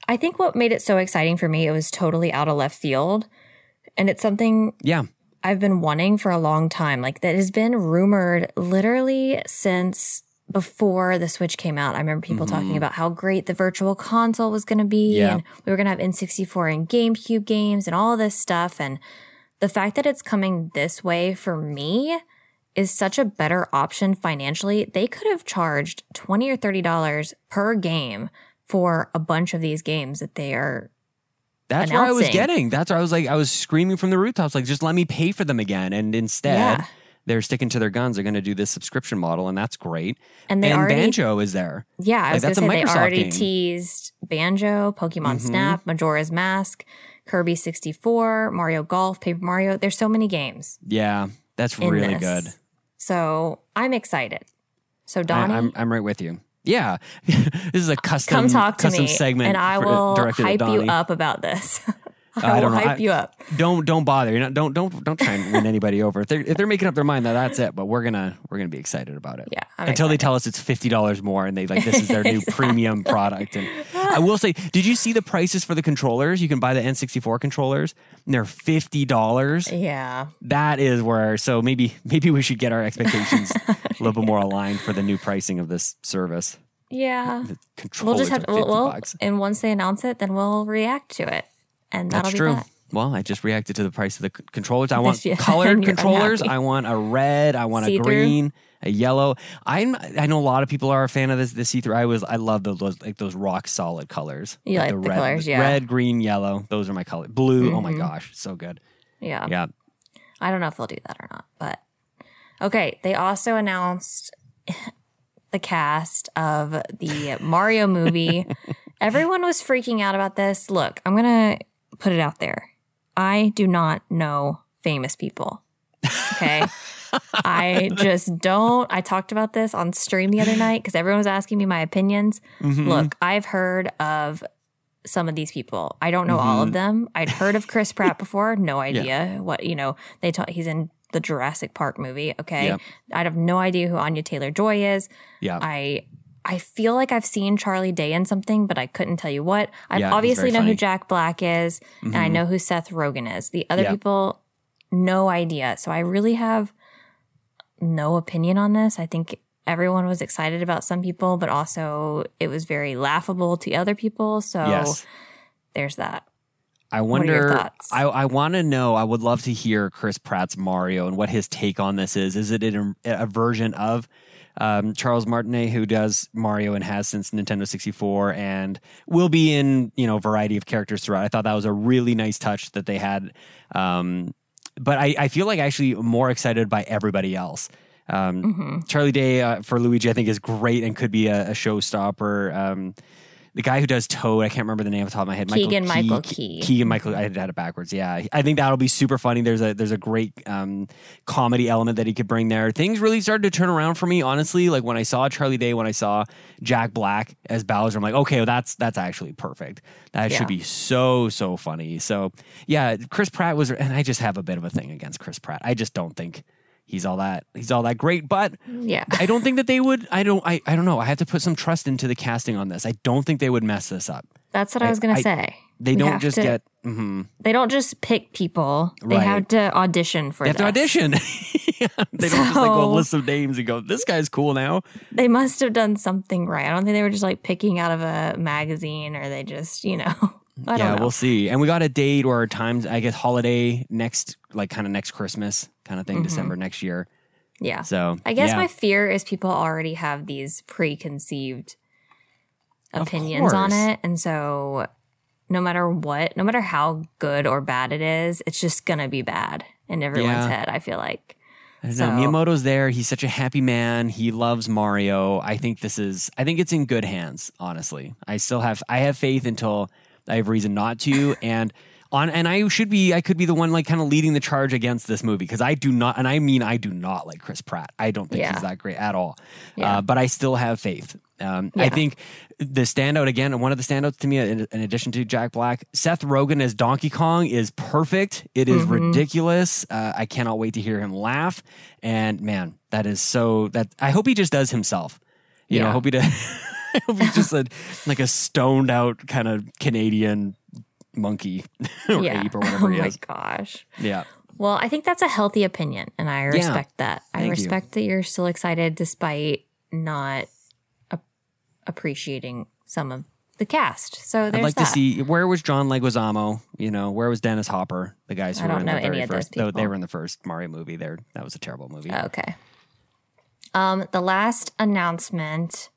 I think what made it so exciting for me, it was totally out of left field. And it's something yeah. I've been wanting for a long time. Like that has been rumored literally since before the Switch came out. I remember people talking Mhm. about how great the virtual console was going to be Yeah. and we were going to have N64 and GameCube games and all this stuff and the fact that it's coming this way for me is such a better option financially. They could have charged 20 or 30 dollars per game for a bunch of these games that they are That's where I was getting. That's where I was like, I was screaming from the rooftops, like, just let me pay for them again. And instead, Yeah. They're sticking to their guns. They're going to do this subscription model, and that's great. And they already- Banjo is there. Yeah, I Like, was going that's a say they Microsoft already game. teased Banjo, Pokemon Mhm. Snap, Majora's Mask, Kirby 64, Mario Golf, Paper Mario. There's so many games Yeah, that's really this. good. So I'm excited. So I, Donnie, I'm I'm right with you. Yeah, [LAUGHS] this is a custom come talk to custom me, segment, and I will hype you up about this. [LAUGHS] [LAUGHS] I don't know. hype I- you up. Don't don't bother. You know, don't don't don't try and win anybody over. If they're if they're making up their mind, that that's it. But we're gonna we're gonna be excited about it. Yeah, I'm Until they tell us it's fifty dollars more, and they like this is their [LAUGHS] new premium product. And I will say, did you see the prices for the controllers? You can buy the N64 controllers, and they're fifty dollars. Yeah, That is where. So maybe maybe we should get our expectations [LAUGHS] a little bit more aligned for the new pricing of this service. yeah. The We'll just have to. 50 Well, well, bucks. and once they announce it, then we'll react to it, and that'll That's be true. that. Well, I just reacted to the price of the c- controllers. I [LAUGHS] want [LAUGHS] colored controllers. unhappy. I want a red. I want a See-through? green, a yellow. I'm. I know a lot of people are a fan of this. The see through. I was. I love those, like those rock solid colors. You like the red, colors, yeah. Red, green, yellow. Those are my colors. Blue. Oh my Mhm. gosh, so good. Yeah. Yeah. I don't know if they'll do that or not, but okay. They also announced [LAUGHS] the cast of the Mario movie. Everyone was freaking out about this. Look, I'm going to put it out there. I do not know famous people. Okay. [LAUGHS] I just don't. I talked about this on stream the other night because everyone was asking me my opinions. Mhm. Look, I've heard of some of these people. I don't know all Mm-hmm. of them. I'd heard of Chris Pratt [LAUGHS] before. No idea what you know. They talk. He's in the Jurassic Park movie. Okay. I'd have no idea who Anya Taylor Joy is. Yeah. I I feel like I've seen Charlie Day in something, but I couldn't tell you what. I Yeah, obviously know funny. who Jack Black is, and I Mhm. know who Seth Rogen is. The other Yeah. people, no idea. So I really have no opinion on this. I think everyone was excited about some people, but also it was very laughable to other people. So Yes. there's that. I wonder. I, I want to know. I would love to hear Chris Pratt's Mario and what his take on this is. Is it a, a version of um, Charles Martinet, who does Mario and has since Nintendo 64, and will be in you know a variety of characters throughout? I thought that was a really nice touch that they had. Um, but I, I feel like actually more excited by everybody else. Um, hmm Charlie Day uh, for Luigi, I think, is great and could be a, a showstopper. The guy who does Toad, I can't remember the name off the top of my head. Keegan Michael Key- Key. Keegan Michael. I had it backwards. Yeah, I think that'll be super funny. There's a there's a great um, comedy element that he could bring there. Things really started to turn around for me, honestly. Like when I saw Charlie Day, when I saw Jack Black as Bowser, I'm like, okay, well, that's that's actually perfect. That Yeah. should be so so funny. So yeah, Chris Pratt was, and I just have a bit of a thing against Chris Pratt. I just don't think he's all that he's all that great, but. Yeah. I don't think that they would. I don't. I, I don't know. I have to put some trust into the casting on this. I don't think they would mess this up. That's what I, I- was going I- to say. They We don't just to- get. mhm. They don't just pick people. They Right. have to audition for They have to audition. [LAUGHS] Yeah, they don't just like go list of names and go. This guy's cool now. They must have done something right. I don't think they were just like picking out of a magazine or they just, you know. [LAUGHS] Yeah, know. we'll see. And we got a date or a time, I guess holiday next, like kind of next Christmas kind of thing, Mhm. December next year. yeah. So I guess yeah. my fear is people already have these preconceived opinions on it. And so no matter what, no matter how good or bad it is, it's just going to be bad in everyone's Yeah. head, I feel like. I So- know. Miyamoto's there. He's such a happy man. He loves Mario. I think this is. I think it's in good hands. Honestly, I still have. I have faith until I have reason not to. And on. And I should be. I could be the one like kind of leading the charge against this movie because I do not. And I mean, I do not like Chris Pratt. I don't think Yeah. he's that great at all. Yeah. Uh, but I still have faith. Um, I think the standout again, one of the standouts to me, in, in addition to Jack Black, Seth Rogen as Donkey Kong is perfect. It is Mhm. ridiculous. Uh, I cannot wait to hear him laugh. And man, that is so. That I hope he just does himself. You know, I hope he does. [LAUGHS] I hope he's just a like a stoned out kind of Canadian monkey [LAUGHS] or yeah. ape or [LAUGHS] whatever oh he my is. gosh. Yeah, Well, I think that's a healthy opinion, and I respect that. I Thank you. respect that you're still excited despite not ap- appreciating some of the cast. So there's I'd like that. to see where was John Leguizamo. You know, where was Dennis Hopper? The guys who I were don't in know the any very of those first. They, they were in the first Mario movie. There, that was a terrible movie. Okay. Um, the last announcement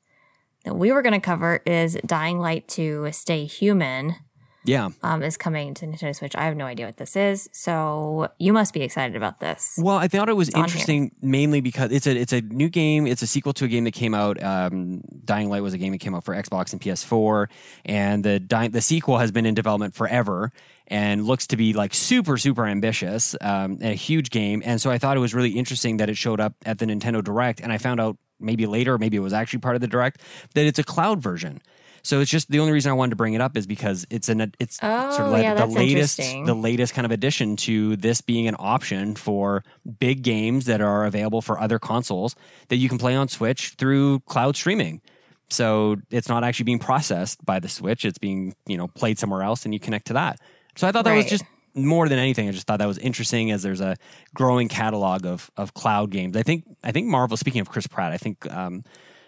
that we were going to cover is Dying Light 2 Stay Human. Yeah. um, is coming to Nintendo Switch. I have no idea what this is, so you must be excited about this. Well, I thought it was here. interesting mainly because it's a it's a new game. It's a sequel to a game that came out. Um, Dying Light was a game that came out for Xbox and PS4, and the Dy- the sequel has been in development forever and looks to be like super super ambitious, um, and a huge game. And so I thought it was really interesting that it showed up at the Nintendo Direct, and I found out maybe later, maybe it was actually part of the Direct that it's a cloud version. So it's just the only reason I wanted to bring it up is because it's an it's sort Oh, of like yeah, the latest the latest kind of addition to this being an option for big games that are available for other consoles that you can play on Switch through cloud streaming. So it's not actually being processed by the Switch; it's being you know played somewhere else, and you connect to that. So I thought that was just more than anything. I just thought that was interesting as there's a growing catalog of of cloud games. I think I think Marvel. Speaking of Chris Pratt, I think. Um,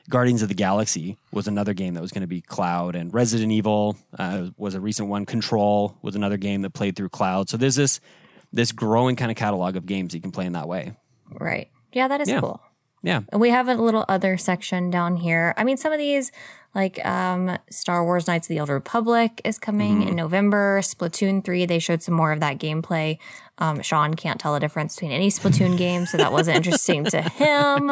Guardians of the Galaxy was another game that was going to be cloud, and Resident Evil uh, was a recent one. Control was another game that played through cloud. So there's this this growing kind of catalog of games you can play in that way. Right? Yeah, that is Yeah. cool. Yeah, And we have a little other section down here. I mean, some of these, like um, Star Wars Knights of the Old Republic, is coming Mm-hmm. in November. Splatoon 3, they showed some more of that gameplay. Um, Sean can't tell the difference between any Splatoon [LAUGHS] game, so that wasn't interesting to him.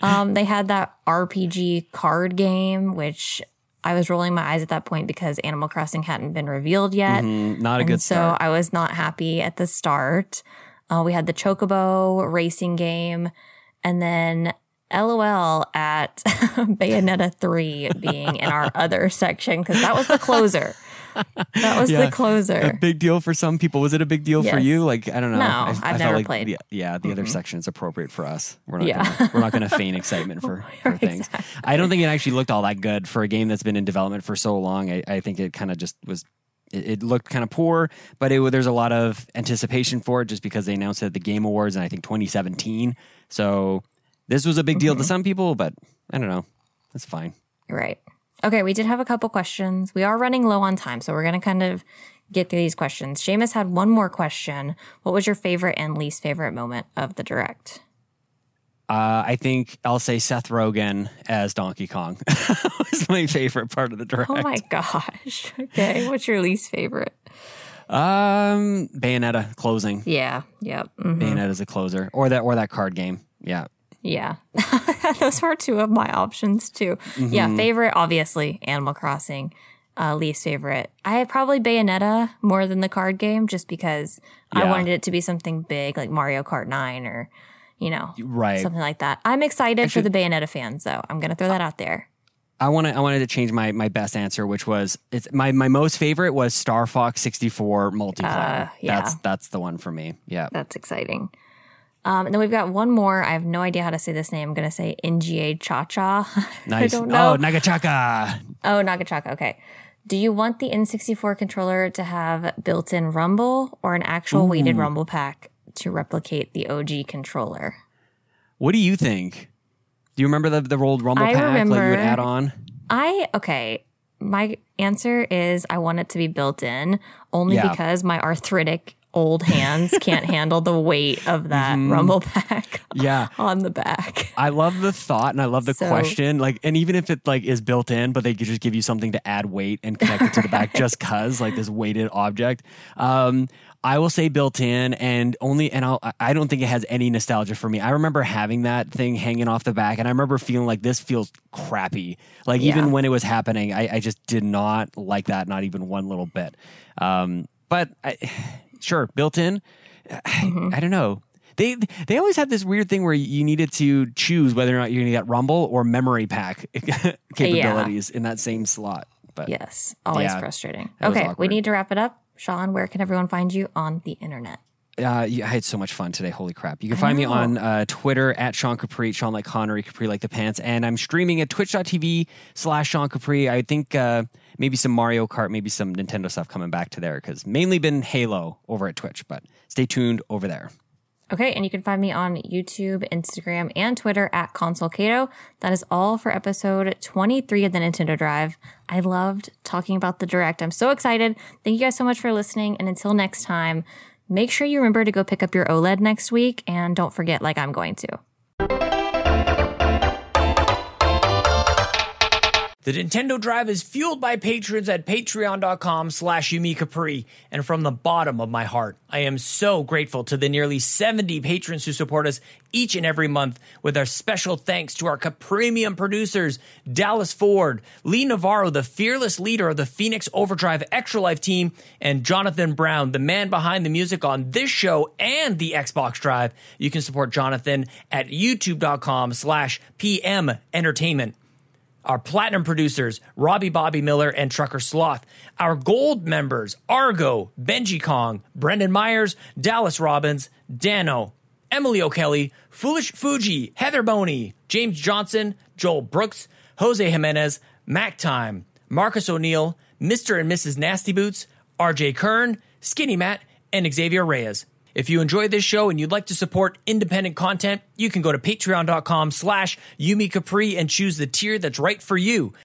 Um, they had that RPG card game, which I was rolling my eyes at that point because Animal Crossing hadn't been revealed yet. Mm, not a And good so start. I was not happy at the start. Uh, we had the Chocobo racing game, and then LOL at [LAUGHS] Bayonetta 3 being in our other section because that was the closer. That was Yeah. the closer. a big deal for some people. Was it a big deal for you? Like I don't know. No, I, I've I never like played. The, yeah, the other section is appropriate for us. We're not. Yeah. Gonna, we're not going to feign excitement [LAUGHS] for, for things. I don't think it actually looked all that good for a game that's been in development for so long. I, I think it kind of just was. It, it looked kind of poor, but it, there's a lot of anticipation for it just because they announced it at the Game Awards in I think 2017. So this was a big Mm-hmm. deal to some people, but I don't know. That's fine. Right. Okay, we did have a couple questions. We are running low on time, so we're going to kind of get through these questions. Seamus had one more question. What was your favorite and least favorite moment of the direct? Uh, I think I'll say Seth Rogen as Donkey Kong [LAUGHS] was my favorite part of the direct. Oh my gosh. [LAUGHS] Okay, what's your least favorite? Um, Bayonetta closing. Yeah, yep. mhm. Bayonetta's a closer, or that or that card game. Yeah, Yeah. [LAUGHS] Those were two of my options too. Mm-hmm. Yeah, favorite, obviously, Animal Crossing. Uh, least favorite. I had probably Bayonetta more than the card game just because I wanted it to be something big like Mario Kart 9 or, you know, right. something like that. I'm excited for the Bayonetta fans though. I'm going to throw that out there. I want to. I wanted to change my my best answer, which was it's my my most favorite was Star Fox sixty four multiplayer. Uh, yeah. That's that's the one for me. Yeah. That's exciting. Um, and then we've got one more. I have no idea how to say this name. I'm going to say NGA Cha Cha. [LAUGHS] Nice. I don't know. Oh, Nagachaka. Oh, Nagachaka. Okay. Do you want the N64 controller to have built in rumble or an actual weighted rumble pack to replicate the OG controller? What do you think? Do you remember the the old Rumble I pack like you would add on? I, okay. My answer is I want it to be built in only Yeah. because my arthritic old hands can't handle the weight of that Mm-hmm. rumble pack Yeah. [LAUGHS] on the back. I love the thought and I love the So- question. Like, and even if it like is built in, but they could just give you something to add weight and connect it to the back [LAUGHS] just cause like this weighted object. Um, I will say built in and only, and I'll, I- I don't think it has any nostalgia for me. I remember having that thing hanging off the back and I remember feeling like this feels crappy. Like Yeah. even when it was happening, I, I just did not like that, not even one little bit. Um, but I, sure, built in. Mm-hmm. I, I don't know. They they always had this weird thing where you needed to choose whether or not you're going to get Rumble or memory pack [LAUGHS] capabilities in that same slot. But Yes. Always Yeah. frustrating. Okay. We need to wrap it up. Sean, where can everyone find you on the internet? Uh, yeah, I had so much fun today. Holy crap! You can find me on uh, Twitter at Sean Capri, Sean like Connery, Capri like the pants, and I'm streaming at Twitch.tv slash Sean Capri. I think uh, maybe some Mario Kart, maybe some Nintendo stuff coming back to there because mainly been Halo over at Twitch. But stay tuned over there. Okay, and you can find me on YouTube, Instagram, and Twitter at ConsoleCato. That is all for episode 23 of the Nintendo Drive. I loved talking about the Direct. I'm so excited. Thank you guys so much for listening. And until next time, make sure you remember to go pick up your OLED next week. And don't forget, like I'm going to. The Nintendo Drive is fueled by patrons at patreon.com slash Capri. And from the bottom of my heart, I am so grateful to the nearly 70 patrons who support us each and every month with our special thanks to our Capremium producers, Dallas Ford, Lee Navarro, the fearless leader of the Phoenix Overdrive Extra Life team, and Jonathan Brown, the man behind the music on this show and the Xbox Drive. You can support Jonathan at youtube.com slash PM Entertainment our platinum producers, Robbie Bobby Miller and Trucker Sloth, our gold members, Argo, Benji Kong, Brendan Myers, Dallas Robbins, Dano, Emily O'Kelly, Foolish Fuji, Heather Boney, James Johnson, Joel Brooks, Jose Jimenez, Mac Time, Marcus O'Neill, Mr. and Mrs. Nasty Boots, RJ Kern, Skinny Matt, and Xavier Reyes. If you enjoyed this show and you'd like to support independent content, you can go to patreon.com slash YouMeCapri and choose the tier that's right for you.